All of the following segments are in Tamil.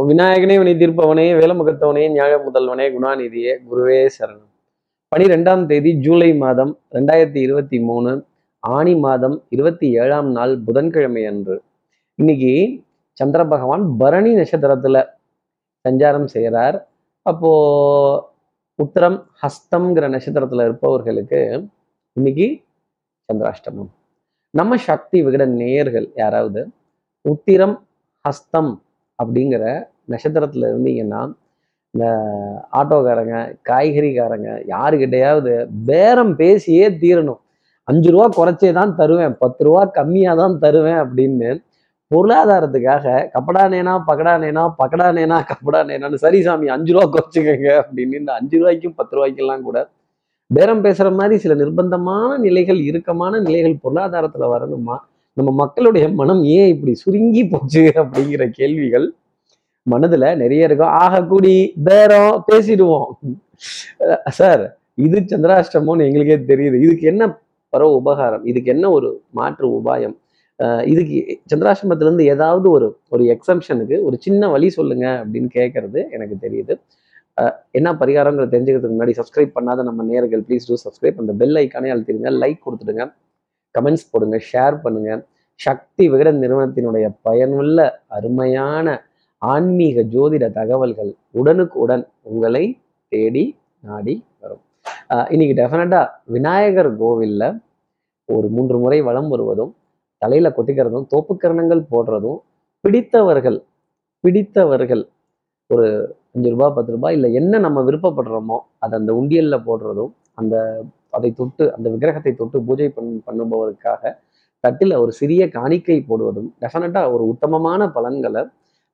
விநாயகனே வினை தீர்ப்பவனே வேலமுகத்தவனே ஞாழ முதல்வனே குணாநிதியே குருவே சரணம். பனிரெண்டாம் தேதி ஜூலை மாதம் ரெண்டாயிரத்தி இருபத்தி மூணு ஆணி மாதம் இருபத்தி ஏழாம் நாள் புதன்கிழமை அன்று. இன்னைக்கு சந்திர பகவான் பரணி நட்சத்திரத்துல சஞ்சாரம் செய்கிறார் அப்போ உத்தரம் ஹஸ்தம்ங்கிற நட்சத்திரத்துல இருப்பவர்களுக்கு இன்னைக்கு சந்திராஷ்டமம். நம்ம சக்தி விகட நேயர்கள் யாராவது? உத்திரம் ஹஸ்தம் அப்படிங்கிற நட்சத்திரத்துல இருந்தீங்கன்னா இந்த ஆட்டோக்காரங்க காய்கறிக்காரங்க யாருக்கிட்டையாவது பேரம் பேசியே தீரணும். அஞ்சு ரூபா குறைச்சே தான் தருவேன் பத்து ரூபா கம்மியாக தான் தருவேன் அப்படின்னு பொருளாதாரத்துக்காக கப்படானேனா பக்கடானேனா பக்கடானேனா கப்படானேனான்னு சரி சாமி அஞ்சு ரூபா குறைச்சிக்கங்க அப்படின்னு இந்த அஞ்சு ரூபாய்க்கும் பத்து ரூபாய்க்கெல்லாம் கூட பேரம் பேசுற மாதிரி சில நிர்பந்தமான நிலைகள் இறுக்கமான நிலைகள் பொருளாதாரத்துல வரணுமா? நம்ம மக்களுடைய மனம் ஏன் இப்படி சுருங்கி போச்சு அப்படிங்கிற கேள்விகள் மனதுல நிறைய இருக்கும். ஆக கூடி பேரம் பேசிடுவோம். சார் இது சந்திராஷ்டமோன்னு எங்களுக்கே தெரியுது. இதுக்கு என்ன பரவ உபகாரம்? இதுக்கு என்ன ஒரு மாற்று உபாயம்? இதுக்கு சந்திராஷ்டமத்துல இருந்து ஏதாவது ஒரு ஒரு எக்ஸம்ஷனுக்கு ஒரு சின்ன வழி சொல்லுங்க அப்படின்னு கேட்கறது எனக்கு தெரியுது. என்ன பரிகாரங்களை தெரிஞ்சுக்கிறதுக்கு முன்னாடி சப்ஸ்கிரைப் பண்ணாத நம்ம நேர்கள் ப்ளீஸ் டூ சப்ஸ்கிரைப் அந்த பெல் ஐக்கானே அழுத்திடுங்க லைக் கொடுத்துடுங்க. கமெண்ட்ஸ் போடுங்க ஷேர் பண்ணுங்க. சக்தி விகட நிறுவனத்தினுடைய பயனுள்ள அருமையான ஆன்மீக ஜோதிட தகவல்கள் உடனுக்கு உடன் உங்களை தேடி நாடி வரும். இன்னைக்கு டெஃபினட்டா விநாயகர் கோவில்ல ஒரு மூன்று முறை வலம் வருவதும் தலையில கொட்டிக்கிறதும் தோப்புக்கரணங்கள் போடுறதும் பிடித்தவர்கள் பிடித்தவர்கள் ஒரு அஞ்சு ரூபாய் பத்து ரூபாய் இல்லை என்ன நம்ம விருப்பப்படுறோமோ அதை அந்த உண்டியலில் போடுறதும் அந்த அதை தொட்டு அந்த விக்கிரகத்தை தொட்டு பூஜை பண் பண்ணுபவருக்காக தட்டில் ஒரு சிறிய காணிக்கை போடுவதும் டெஃபினட்டாக ஒரு உத்தமமான பலன்களை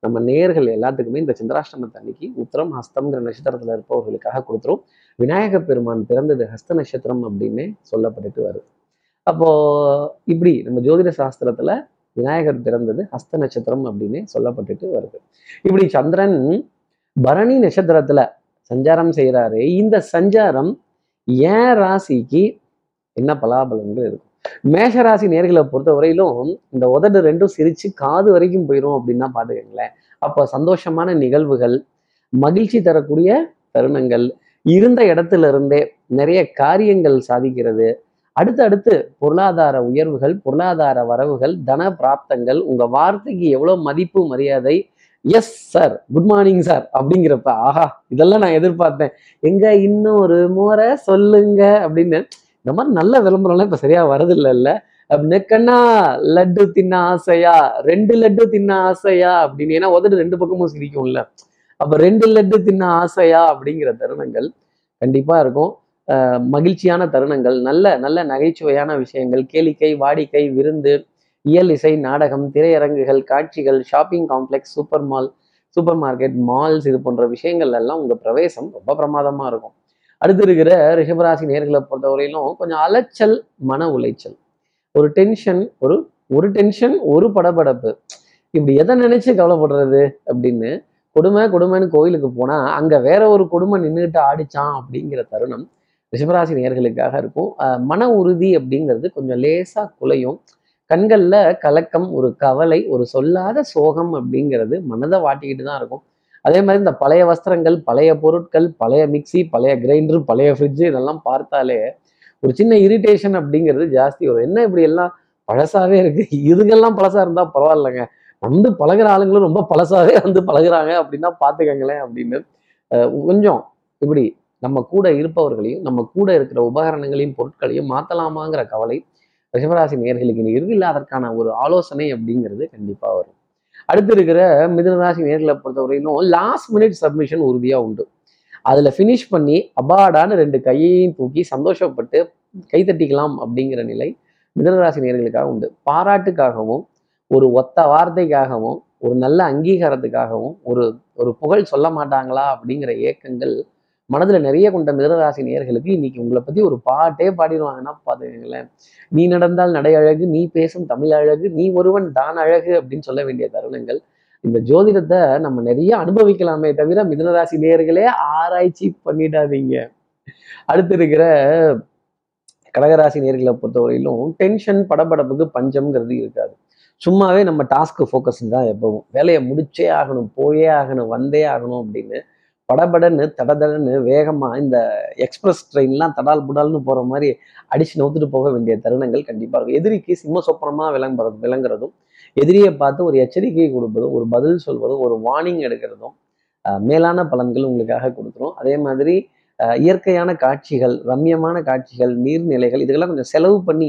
நம்ம நேர்கள் எல்லாத்துக்குமே இந்த சந்திராஷ்டமத்து அன்னைக்கு உத்தரம் ஹஸ்தம்ங்கிற நட்சத்திரத்துல இருப்பவர்களுக்காக கொடுத்துரும். விநாயக பெருமான் பிறந்தது ஹஸ்த நட்சத்திரம் அப்படின்னு சொல்லப்பட்டுட்டு வருது அப்போ இப்படி நம்ம ஜோதிட சாஸ்திரத்துல விநாயகர் பிறந்தது ஹஸ்த நட்சத்திரம் அப்படின்னு சொல்லப்பட்டுட்டு வருது. இப்படி சந்திரன் பரணி நட்சத்திரத்துல சஞ்சாரம் செய்கிறாரு இந்த சஞ்சாரம் ஏன் ராசிக்கு என்ன பலாபலன்கள் இருக்கும்? மேஷ ராசி நேர்களை பொறுத்த வரையிலும் இந்த உதடு ரெண்டும் சிரிச்சு காது வரைக்கும் போயிடும் அப்படின்னா பாத்துக்கங்களேன். அப்போ சந்தோஷமான நிகழ்வுகள் மகிழ்ச்சி தரக்கூடிய தருணங்கள் இருந்த இடத்துல இருந்தே நிறைய காரியங்கள் சாதிக்கிறது. அடுத்து அடுத்து பொருளாதார உயர்வுகள் பொருளாதார வரவுகள் தன பிராப்தங்கள் உங்க வார்த்தைக்கு எவ்வளவு மதிப்பு மரியாதை yes sir good morning sir அப்படிங்கிறப்ப ஆஹா இதெல்லாம் நான் எதிர்பார்த்தேன். எங்க இன்னும் ஒரு முறை சொல்லுங்க. அப்படின்னு இந்த மாதிரி நல்ல விளம்பரம்லாம் இப்ப சரியா வரதில்லைல்ல. நெக்கண்ணா லட்டு தின்ன ஆசையா? ரெண்டு லட்டு தின்ன ஆசையா? அப்படின்னு ஏன்னா உதடு ரெண்டு பக்கமும் சிரிக்கும்ல. அப்ப ரெண்டு லட்டு தின்ன ஆசையா? அப்படிங்கிற தருணங்கள் கண்டிப்பா இருக்கும். மகிழ்ச்சியான தருணங்கள் நல்ல நல்ல நகைச்சுவையான விஷயங்கள் கேளிக்கை வாடிக்கை விருந்து இயல் இசை நாடகம் திரையரங்குகள் காட்சிகள் shopping complex super mall supermarket malls இது போன்ற விஷயங்கள் எல்லாம் உங்க பிரவேசம் ரொம்ப பிரமாதமா இருக்கும். அடுத்து இருக்கிற ரிஷபராசி நேர்களை பொறுத்தவரையிலும் கொஞ்சம் அலைச்சல் மன உளைச்சல். ஒரு டென்ஷன் ஒரு ஒரு டென்ஷன் ஒரு படபடப்பு. இப்படி எதை நினைச்சு கவலைப்படுறது அப்படின்னு கொடுமை கொடுமைன்னு கோயிலுக்கு போனா அங்க வேற ஒரு கொடுமை நின்றுட்டு ஆடிச்சான் அப்படிங்கிற தருணம் ரிஷபராசி நேர்களுக்காக இருக்கும். அஹ் மன உறுதி அப்படிங்கிறது கொஞ்சம் லேசா குலையும். கண்கள்ல கலக்கம் ஒரு கவலை ஒரு சொல்லாத சோகம் அப்படிங்கிறது மனதை வாட்டிக்கிட்டு தான் இருக்கும். அதே மாதிரி இந்த பழைய வஸ்திரங்கள் பழைய பொருட்கள் பழைய மிக்சி பழைய கிரைண்டர் பழைய ஃப்ரிட்ஜ் இதெல்லாம் பார்த்தாலே ஒரு சின்ன இரிட்டேஷன் அப்படிங்கிறது ஜாஸ்தி வரும். என்ன இப்படி எல்லாம் பழசாவே இருக்கு? இதுங்கெல்லாம் பழசா இருந்தா பரவாயில்லைங்க. வந்து பழகுற ஆளுங்களும் ரொம்ப பழசாவே வந்து பழகுறாங்க அப்படின்னா பாத்துக்கங்களேன் அப்படின்னு. கொஞ்சம் இப்படி நம்ம கூட இருப்பவர்களையும் நம்ம கூட இருக்கிற உபகரணங்களையும் பொருட்களையும் மாத்தலாமாங்கிற கவலை ரிஷபராசி நேர்களுக்கு இருக்கு இல்லை அதற்கான ஒரு ஆலோசனை அப்படிங்கிறது கண்டிப்பாக வரும். அடுத்து இருக்கிற மிதனராசி நேர்களை பொறுத்தவரையிலும் லாஸ்ட் மினிட் சப்மிஷன் உறுதியாக உண்டு. அதில் ஃபினிஷ் பண்ணி அபாடான ரெண்டு கையையும் தூக்கி சந்தோஷப்பட்டு கைத்தட்டிக்கலாம் அப்படிங்கிற நிலை மிதனராசி நேர்களுக்காக உண்டு. பாராட்டுக்காகவும் ஒரு ஒத்த வார்த்தைக்காகவும் ஒரு நல்ல அங்கீகாரத்துக்காகவும் ஒரு ஒரு புகழ் சொல்ல மாட்டாங்களா அப்படிங்கிற ஏக்கங்கள் மனதுல நிறைய கொண்ட மிதனராசி நேர்களுக்கு இன்னைக்கு உங்களை பத்தி ஒரு பாட்டே பாடிடுவாங்கன்னா பாத்துக்கங்களேன் நீ நடந்தால் நடை அழகு நீ பேசும் தமிழ் அழகு நீ ஒருவன் தான் அழகு அப்படின்னு சொல்ல வேண்டிய தருணங்கள். இந்த ஜோதிடத்தை நம்ம நிறைய அனுபவிக்கலாமே தவிர மிதனராசி நேர்களே ஆராய்ச்சி பண்ணிடாதீங்க. அடுத்து இருக்கிற கடகராசி நேர்களை பொறுத்தவரையிலும் டென்ஷன் படபடப்புக்கு பஞ்சம்ங்கிறது இருக்காது. சும்மாவே நம்ம டாஸ்க்கு ஃபோக்கஸ் தான் எப்பவும். வேலையை முடிச்சே ஆகணும் போயே ஆகணும் வந்தே ஆகணும் அப்படின்னு படபடன்னு தடதடன்னு வேகமாக இந்த எக்ஸ்பிரஸ் ட்ரெயின்லாம் தடால் புடால்னு போகிற மாதிரி அடிச்சு நவுத்துட்டு போக வேண்டிய தருணங்கள் கண்டிப்பாக இருக்கும். எதிரிக்கு சிம்ம சொப்பனமாக விளங்குறது விளங்குறதும் எதிரியை பார்த்து ஒரு எச்சரிக்கை கொடுப்பதும் ஒரு பதில் சொல்வதும் ஒரு வார்னிங் எடுக்கிறதும் மேலான பலன்கள் உங்களுக்காக கொடுத்துரும். அதே மாதிரி இயற்கையான காட்சிகள் ரம்யமான காட்சிகள் நீர்நிலைகள் இதுக்கெல்லாம் கொஞ்சம் செலவு பண்ணி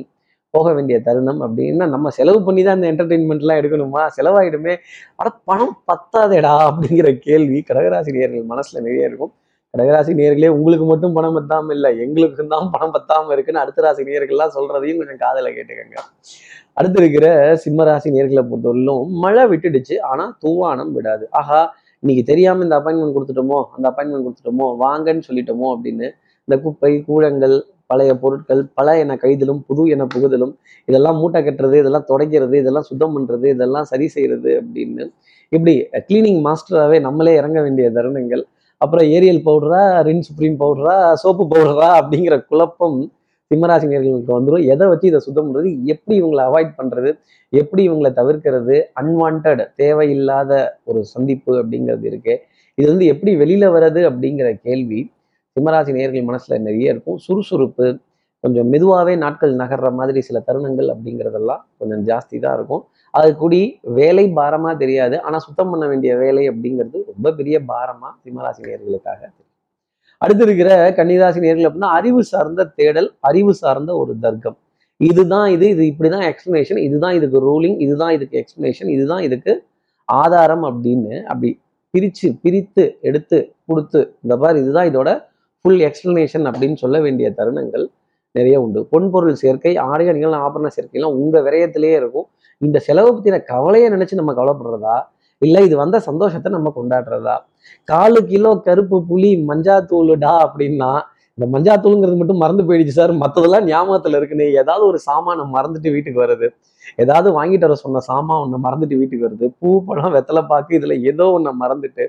போக வேண்டிய தருணம் அப்படின்னா நம்ம செலவு பண்ணி தான் இந்த என்டர்டெயின்மெண்ட்லாம் எடுக்கணுமா? செலவாயிடுமே. ஆனால் பணம் பத்தாதேடா அப்படிங்கிற கேள்வி கடகராசி நேர்கள் மனசுல நிறைய இருக்கும். கடகராசி நேர்களே உங்களுக்கு மட்டும் பணம் பத்தாம இல்லை எங்களுக்கு தான் பணம் பத்தாம இருக்குன்னு அடுத்த ராசி நேர்கள்லாம் சொல்றதையும் கொஞ்சம் காதல கேட்டுக்கோங்க. அடுத்து இருக்கிற சிம்ம ராசி நேர்களை பொறுத்தவரையிலும் மழை விட்டுடுச்சு ஆனா தூவானம் விடாது. ஆஹா இன்னைக்கு தெரியாம இந்த அப்பாயின்மெண்ட் கொடுத்துட்டோமோ அந்த அப்பாயின்மெண்ட் கொடுத்துட்டோமோ வாங்கன்னு சொல்லிட்டோமோ அப்படின்னு இந்த குப்பை கூழங்கள் பழைய பொருட்கள் பல என கைதலும் புது என புகுதலும் இதெல்லாம் மூட்டை கட்டுறது இதெல்லாம் துடைக்கிறது இதெல்லாம் சுத்தம் பண்றது இதெல்லாம் சரி செய்யறது அப்படின்னு இப்படி கிளீனிங் மாஸ்டராகவே நம்மளே இறங்க வேண்டிய தருணங்கள். அப்புறம் ஏரியல் பவுடரா ரின் சுப்ரீம் பவுடரா சோப்பு பவுடரா அப்படிங்கிற குழப்பம் சிம்மராசினியர்களுக்கு வந்துடும் எதை வச்சு இதை சுத்தம் பண்ணுறது எப்படி இவங்களை அவாய்ட் பண்ணுறது எப்படி இவங்களை தவிர்க்கிறது? அன்வான்ட் தேவையில்லாத ஒரு சந்திப்பு அப்படிங்கிறது இருக்கு. இது வந்து எப்படி வெளியில் வர்றது அப்படிங்கிற கேள்வி. சிம்மராசி நேர்கள் மனசுல நிறைய இருக்கும். சுறுசுறுப்பு கொஞ்சம் மெதுவாகவே நாட்கள் நகர்ற மாதிரி சில தருணங்கள் அப்படிங்கிறதெல்லாம் கொஞ்சம் ஜாஸ்தி தான் இருக்கும். அது கூடி வேலை பாரமா தெரியாது. ஆனால் சுத்தம் பண்ண வேண்டிய வேலை அப்படிங்கிறது ரொம்ப பெரிய பாரமா சிம்மராசி நேர்களுக்காக அடுத்து இருக்கிற கன்னிராசி நேர்கள் அப்படின்னா அறிவு சார்ந்த தேடல் அறிவு சார்ந்த ஒரு தர்க்கம். இதுதான் இது இது இப்படிதான் எக்ஸ்பிளனேஷன் இதுதான் இதுக்கு ரூலிங் இதுதான் இதுக்கு எக்ஸ்பிளனேஷன் இதுதான் இதுக்கு ஆதாரம் அப்படின்னு அப்படி பிரிச்சு பிரித்து எடுத்து கொடுத்து இந்த மாதிரி இதுதான் இதோட ஃபுல் எக்ஸ்ப்ளனேஷன் அப்படின்னு சொல்ல வேண்டிய தருணங்கள் நிறைய உண்டு. பொன்பொருள் சேர்க்கை ஆடை அணிகள் ஆபரண சேர்க்கைலாம் உங்கள் விரயத்திலேயே இருக்கும். இந்த செலவை பற்றின கவலையை நினச்சி நம்ம கவலைப்படுறதா? இல்லை இது வந்த சந்தோஷத்தை நம்ம கொண்டாடுறதா? காலு கிலோ கருப்பு புளி மஞ்சாத்தூளுடா அப்படின்னா இந்த மஞ்சாத்தூளுங்கிறது மட்டும் மறந்து போயிடுச்சு சார். மற்றதெல்லாம் ஞாபகத்துல இருக்குன்னு ஏதாவது ஒரு சாமானை மறந்துட்டு வீட்டுக்கு வருது ஏதாவது வாங்கிட்டு வர சொன்ன சாமான் ஒன்று மறந்துட்டு வீட்டுக்கு வருது பூ பழம் வெத்தலை பாக்கு இதுல ஏதோ ஒன்று மறந்துட்டு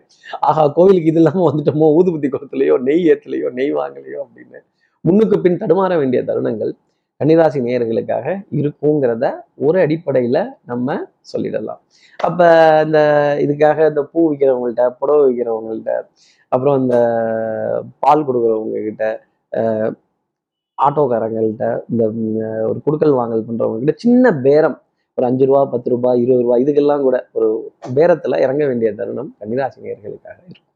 ஆஹா கோவிலுக்கு இது இல்லாம வந்துட்டோமோ ஊதுபத்தி குளத்துலையோ நெய் ஏத்துலையோ நெய் வாங்கலையோ அப்படின்னு முன்னுக்கு பின் தடுமாற வேண்டிய தருணங்கள் கன்னிராசி நேயர்களுக்காக இருக்குங்கிறத ஒரு அடிப்படையில நம்ம சொல்லிடலாம். அப்ப இந்த இதுக்காக இந்த பூ விற்கிறவங்கள்ட்ட புடவை விற்கிறவங்கள்ட்ட அப்புறம் இந்த பால் கொடுக்குறவங்க கிட்ட ஆட்டோக்காரங்கள்கிட்ட ஆட்டோக்காரங்கள்ட்ட இந்த ஒரு குடுக்கல் வாங்கல் பண்ணுறவங்க கிட்ட சின்ன பேரம் ஒரு அஞ்சு ரூபா பத்து ரூபாய் இருபது ரூபாய் இதுக்கெல்லாம் கூட ஒரு பேரத்துல இறங்க வேண்டிய தருணம் கன்னிராசி இருக்கும்.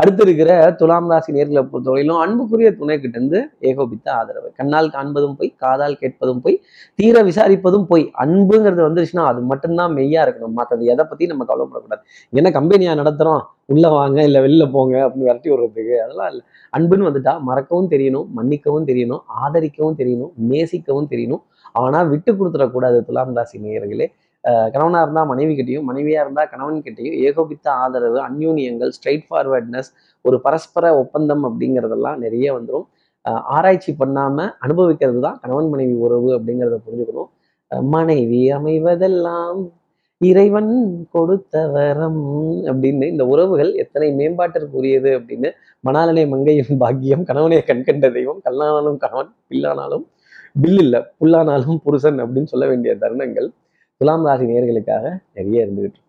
அடுத்து இருக்கிற துலாம் ராசி நேர்களை பொறுத்தவரையிலும் அன்புக்குரிய துணை கிட்டேருந்து ஏகோபித்த ஆதரவு. கண்ணால் காண்பதும் போய் காதால் கேட்பதும் போய் தீர விசாரிப்பதும் போய். அன்புங்கிறது வந்துருச்சுன்னா அது மட்டும்தான் மெய்யா இருக்கணும். மற்றது எதை பத்தி நம்ம கவலைப்படக்கூடாது. என்ன கம்பெனியா நடத்துறோம்? உள்ள வாங்க இல்ல வெளில போங்க அப்படின்னு விரட்டி விடுறதுக்கு அதெல்லாம் இல்லை. அன்புன்னு வந்துட்டா மறக்கவும் தெரியணும் மன்னிக்கவும் தெரியணும் ஆதரிக்கவும் தெரியணும் நேசிக்கவும் தெரியணும். ஆனா விட்டு கொடுத்துடக்கூடாது துலாம் ராசி நேயர்களே. கணவனாக கணவனா இருந்தா மனைவி கிட்டேயும் மனைவியா இருந்தா கணவன் கிட்டேயும் ஏகோபித்த ஆதரவு அந்யூனியங்கள் ஸ்ட்ரைட் ஃபார்வர்ட்னஸ் ஒரு பரஸ்பர ஒப்பந்தம் அப்படிங்கிறதெல்லாம் நிறைய வந்துடும் ஆராய்ச்சி பண்ணாம அனுபவிக்கிறது தான் கணவன் மனைவி உறவு அப்படிங்கிறத புரிஞ்சுக்கணும். மனைவி அமைவதெல்லாம் இறைவன் கொடுத்த வரம் அப்படின்னு இந்த உறவுகள் எத்தனை மேம்பாட்டிற்குரியது அப்படின்னு மணாலனை மங்கையின் பாக்கியம் கணவனே கண்கண்ட தெய்வம் கல்லானாலும் கணவன் பில்லானாலும் பில் இல்ல புல்லானாலும் புருஷன் அப்படின்னு சொல்ல வேண்டிய தருணங்கள். துலாம் ராசி நேர்களுக்காக நிறைய இருந்துகிட்டு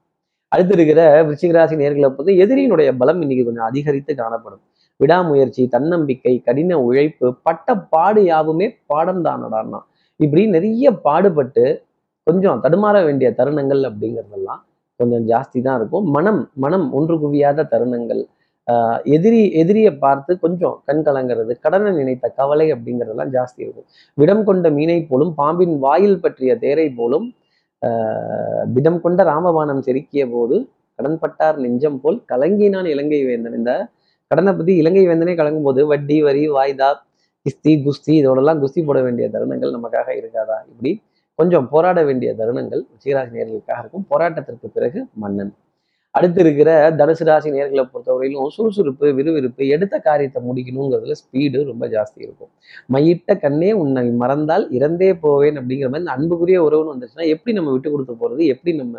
அடுத்து இருக்கிற விருச்சிக ராசி நேர்களை பொறுத்து எதிரியினுடைய பலம் இன்னைக்கு கொஞ்சம் அதிகரித்து காணப்படும். விடாமுயற்சி தன்னம்பிக்கை கடின உழைப்பு பட்ட பாடு யாவுமே பாடம் தானடான்னா. இப்படி நிறைய பாடுபட்டு கொஞ்சம் தடுமாற வேண்டிய தருணங்கள் அப்படிங்கிறதெல்லாம் கொஞ்சம் ஜாஸ்தி தான் இருக்கும். மனம் மனம் ஒன்று குவியாத தருணங்கள். ஆஹ் எதிரி எதிரியை பார்த்து கொஞ்சம் கண் கலங்கிறது கடனை நினைத்த கவலை அப்படிங்கிறதெல்லாம் ஜாஸ்தி இருக்கும். விடம் கொண்ட மீனை போலும் பாம்பின் வாயில் பற்றிய தேரை போலும் திடம் கொண்ட ராமபானம் செருக்கிய போது கடன்பட்டார் நெஞ்சம் போல் கலங்கினான் இலங்கை வேந்தன். இந்த கடனை பத்தி இலங்கை வேந்தனே கலங்கும் போது வட்டி வரி வாய்தா கிஸ்தி குஸ்தி இதோடெல்லாம் குஸ்தி போட வேண்டிய தருணங்கள் நமக்காக இருக்காதா? இப்படி கொஞ்சம் போராட வேண்டிய தருணங்கள் ரிஷிகராசி நேர்களுக்காக இருக்கும். போராட்டத்திற்கு பிறகு மன்னன். அடுத்து இருக்கிற தனுசு ராசி நேர்களை பொறுத்தவரையிலும் சுறுசுறுப்பு விறுவிறுப்பு எடுத்த காரியத்தை முடிக்கணுங்கிறதுல ஸ்பீடு ரொம்ப ஜாஸ்தி இருக்கும். மையிட்ட கண்ணே உன்னை மறந்தால் இறந்தே போவேன் அப்படிங்கிற மாதிரி இந்த அன்புக்குரிய உறவுன்னு வந்துச்சுன்னா எப்படி நம்ம விட்டு கொடுத்து போறது? எப்படி நம்ம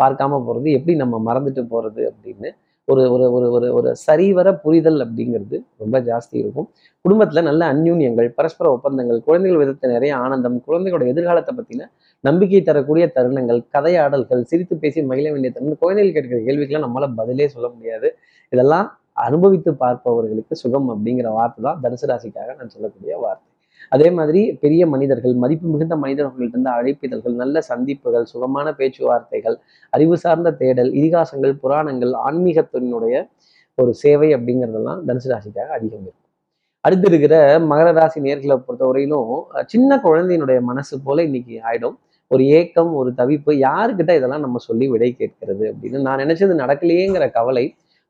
பார்க்காம போறது? எப்படி நம்ம மறந்துட்டு போறது? அப்படின்னு ஒரு ஒரு ஒரு ஒரு ஒரு சரிவர புரிதல் அப்படிங்கிறது ரொம்ப ஜாஸ்தி இருக்கும். குடும்பத்தில் நல்ல அந்யூன்யங்கள் பரஸ்பர ஒப்பந்தங்கள் குழந்தைகள் விதத்தை நிறைய ஆனந்தம் குழந்தைகளோட எதிர்காலத்தை பற்றின நம்பிக்கை தரக்கூடிய தருணங்கள் கதையாடல்கள் சிரித்து பேசி மகிழ வேண்டிய தருணம் குழந்தைகள் கேட்கிற கேள்விக்கெல்லாம் நம்மளால் பதிலே சொல்ல முடியாது. இதெல்லாம் அனுபவித்து பார்ப்பவர்களுக்கு சுகம் அப்படிங்கிற வார்த்தை தான் தனுசு ராசிக்காக நான் சொல்லக்கூடிய வார்த்தை. அதே மாதிரி பெரிய மனிதர்கள் மதிப்பு மிகுந்த மனிதர்களிருந்து அழைப்பிதழ்கள் நல்ல சந்திப்புகள் சுகமான பேச்சுவார்த்தைகள் அறிவு சார்ந்த தேடல் இதிகாசங்கள் புராணங்கள் ஆன்மீகத்தினுடைய ஒரு சேவை அப்படிங்கிறதெல்லாம் தனுசு ராசிக்காக அதிகம் இருக்கும். அடுத்து இருக்கிற மகர ராசி நேர்களை பொறுத்தவரையிலும் சின்ன குழந்தையினுடைய மனசு போல இன்னைக்கு ஆயிடும். ஒரு ஏக்கம் ஒரு தவிப்பு யாருக்கிட்ட இதெல்லாம் நம்ம சொல்லி விடை கேட்கிறது அப்படின்னு நான் நினைச்சது நடக்கலையேங்கிற கவலை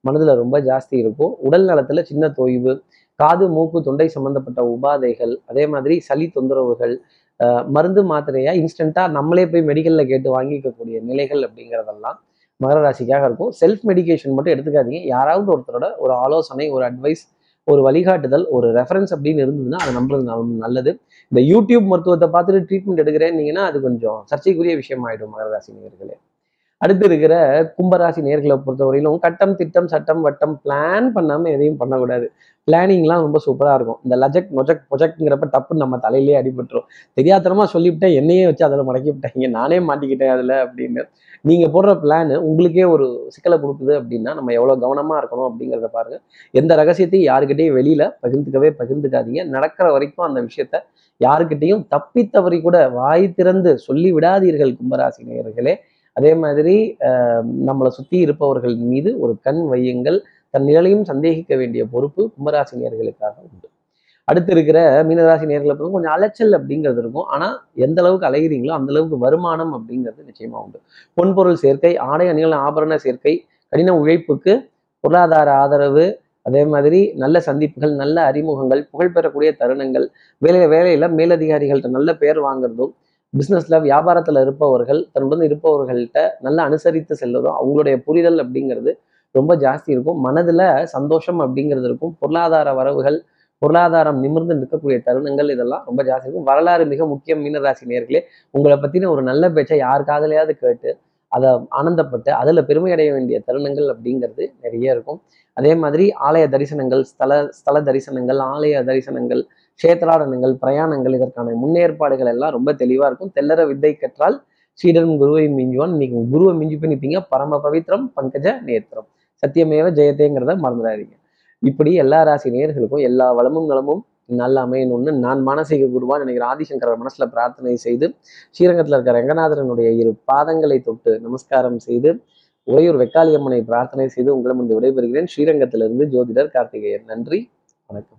மனதுல ரொம்ப ஜாஸ்தி இருக்கும். உடல் நலத்துல சின்ன தொய்வு காது மூக்கு தொண்டை சம்பந்தப்பட்ட உபாதைகள் அதே மாதிரி சளி தொந்தரவுகள் மருந்து மாத்திரையா இன்ஸ்டண்ட்டாக நம்மளே போய் மெடிக்கலில் கேட்டு வாங்கிக்கக்கூடிய நிலைகள் அப்படிங்கிறதெல்லாம் மகர ராசிக்காக இருக்கும். செல்ஃப் மெடிகேஷன் மட்டும் எடுத்துக்காதீங்க. யாராவது ஒருத்தரோட ஒரு ஆலோசனை ஒரு அட்வைஸ் ஒரு வழிகாட்டுதல் ஒரு ரெஃபரன்ஸ் அப்படின்னு இருந்ததுன்னா அது நம்மளது நல்லது. இந்த யூடியூப் மருத்துவத்தை பார்த்துட்டு ட்ரீட்மெண்ட் எடுக்கிறேன்னீங்கன்னா அது கொஞ்சம் சர்ச்சைக்குரிய விஷயம் ஆயிடும் மகர ராசி நேர்களே அடுத்து இருக்கிற கும்பராசி நேர்களை பொறுத்தவரையிலும் கட்டம் திட்டம் சட்டம் வட்டம் பிளான் பண்ணாம எதையும் பண்ணக்கூடாது. பிளானிங்லாம் ரொம்ப சூப்பராக இருக்கும். இந்த லஜக் மொஜக் பொஜக்ங்கிறப்ப டப்புன்னு நம்ம தலையிலே அடிபட்டுரும். தெரியாதனமா சொல்லிவிட்டேன் என்னையே வச்சு அதில் முடக்கி விட்டாங்க. நானே மாட்டிக்கிட்டேன் அதில் அப்படின்னு. நீங்கள் போடுற பிளான் உங்களுக்கே ஒரு சிக்கலை கொடுக்குது அப்படின்னா நம்ம எவ்வளோ கவனமாக இருக்கணும் அப்படிங்கிறத பாருங்க. எந்த ரகசியத்தையும் யாருக்கிட்டையும் வெளியில் பகிர்ந்துக்கவே பகிர்ந்துக்காதீங்க. நடக்கிற வரைக்கும் அந்த விஷயத்த யாருக்கிட்டையும் தப்பித்தவரை கூட வாய் திறந்து சொல்லி விடாதீர்கள் கும்பராசி நேயர்களே. அதே மாதிரி நம்மளை சுற்றி இருப்பவர்கள் மீது ஒரு கண் வையுங்கள். தன் நிழலையும் சந்தேகிக்க வேண்டிய பொறுப்பு கும்பராசி நேர்களுக்காக உண்டு. அடுத்து இருக்கிற மீனராசி நேர்களை பார்த்து கொஞ்சம் அலைச்சல் அப்படிங்கிறது இருக்கும். ஆனால் எந்த அளவுக்கு அலைகிறீங்களோ அந்த அளவுக்கு வருமானம் அப்படிங்கிறது நிச்சயமா உண்டு. பொன்பொருள் சேர்க்கை ஆடை அணிகள் ஆபரண சேர்க்கை கடின உழைப்புக்கு பொருளாதார ஆதரவு அதே மாதிரி நல்ல சந்திப்புகள் நல்ல அறிமுகங்கள் புகழ் பெறக்கூடிய தருணங்கள் வேலை வேலையில மேலதிகாரிகள்கிட்ட நல்ல பேர் வாங்குறதும் பிஸ்னஸ்ல வியாபாரத்துல இருப்பவர்கள் தன்னுடன் இருப்பவர்கள்ட்ட நல்லா அனுசரித்து செல்வதும் அவங்களுடைய புரிதல் அப்படிங்கிறது ரொம்ப ஜாஸ்தி இருக்கும். மனதுல சந்தோஷம் அப்படிங்கிறது இருக்கும். பொருளாதார வரவுகள் பொருளாதாரம் நிமிர்ந்து நிற்கக்கூடிய தருணங்கள் இதெல்லாம் ரொம்ப ஜாஸ்தி இருக்கும். வரலாறு மிக முக்கியம் மீனராசி நேர்களே உங்களை பத்தின ஒரு நல்ல பேச்சை யார் காதலையாவது கேட்டு அதை ஆனந்தப்பட்டு அதில் பெருமை அடைய வேண்டிய தருணங்கள் அப்படிங்கிறது நிறைய இருக்கும். அதே மாதிரி ஆலய தரிசனங்கள் ஸ்தல ஸ்தல தரிசனங்கள் ஆலய தரிசனங்கள் கஷேத்ராடனங்கள் பிரயாணங்கள் இதற்கான முன்னேற்பாடுகள் எல்லாம் ரொம்ப தெளிவாக இருக்கும். தெல்லற வித்தை கற்றால் சீடன் குருவை மிஞ்சுவான். இன்னைக்கு குருவை மிஞ்சி பண்ணிப்பீங்க. பரம பவித்ரம் பங்கஜ நேத்திரம். சத்தியமேவ ஜெயத்தேங்கிறத மறந்துடாதீங்க. இப்படி எல்லா ராசி நேர்களுக்கும் எல்லா வளமும் நலமும் நல்ல அமையணும்னு நான் மானசீக குருவான் நினைக்கிற ஆதிசங்கர் மனசுல பிரார்த்தனை செய்து ஸ்ரீரங்கத்தில் இருக்கிற ரங்கநாதரனுடைய இரு பாதங்களை தொட்டு நமஸ்காரம் செய்து உறையூர் வெக்காளியம்மனை பிரார்த்தனை செய்து உங்களிடம் வந்து விடைபெறுகிறேன். ஸ்ரீரங்கத்திலிருந்து ஜோதிடர் கார்த்திகேயன். நன்றி. வணக்கம்.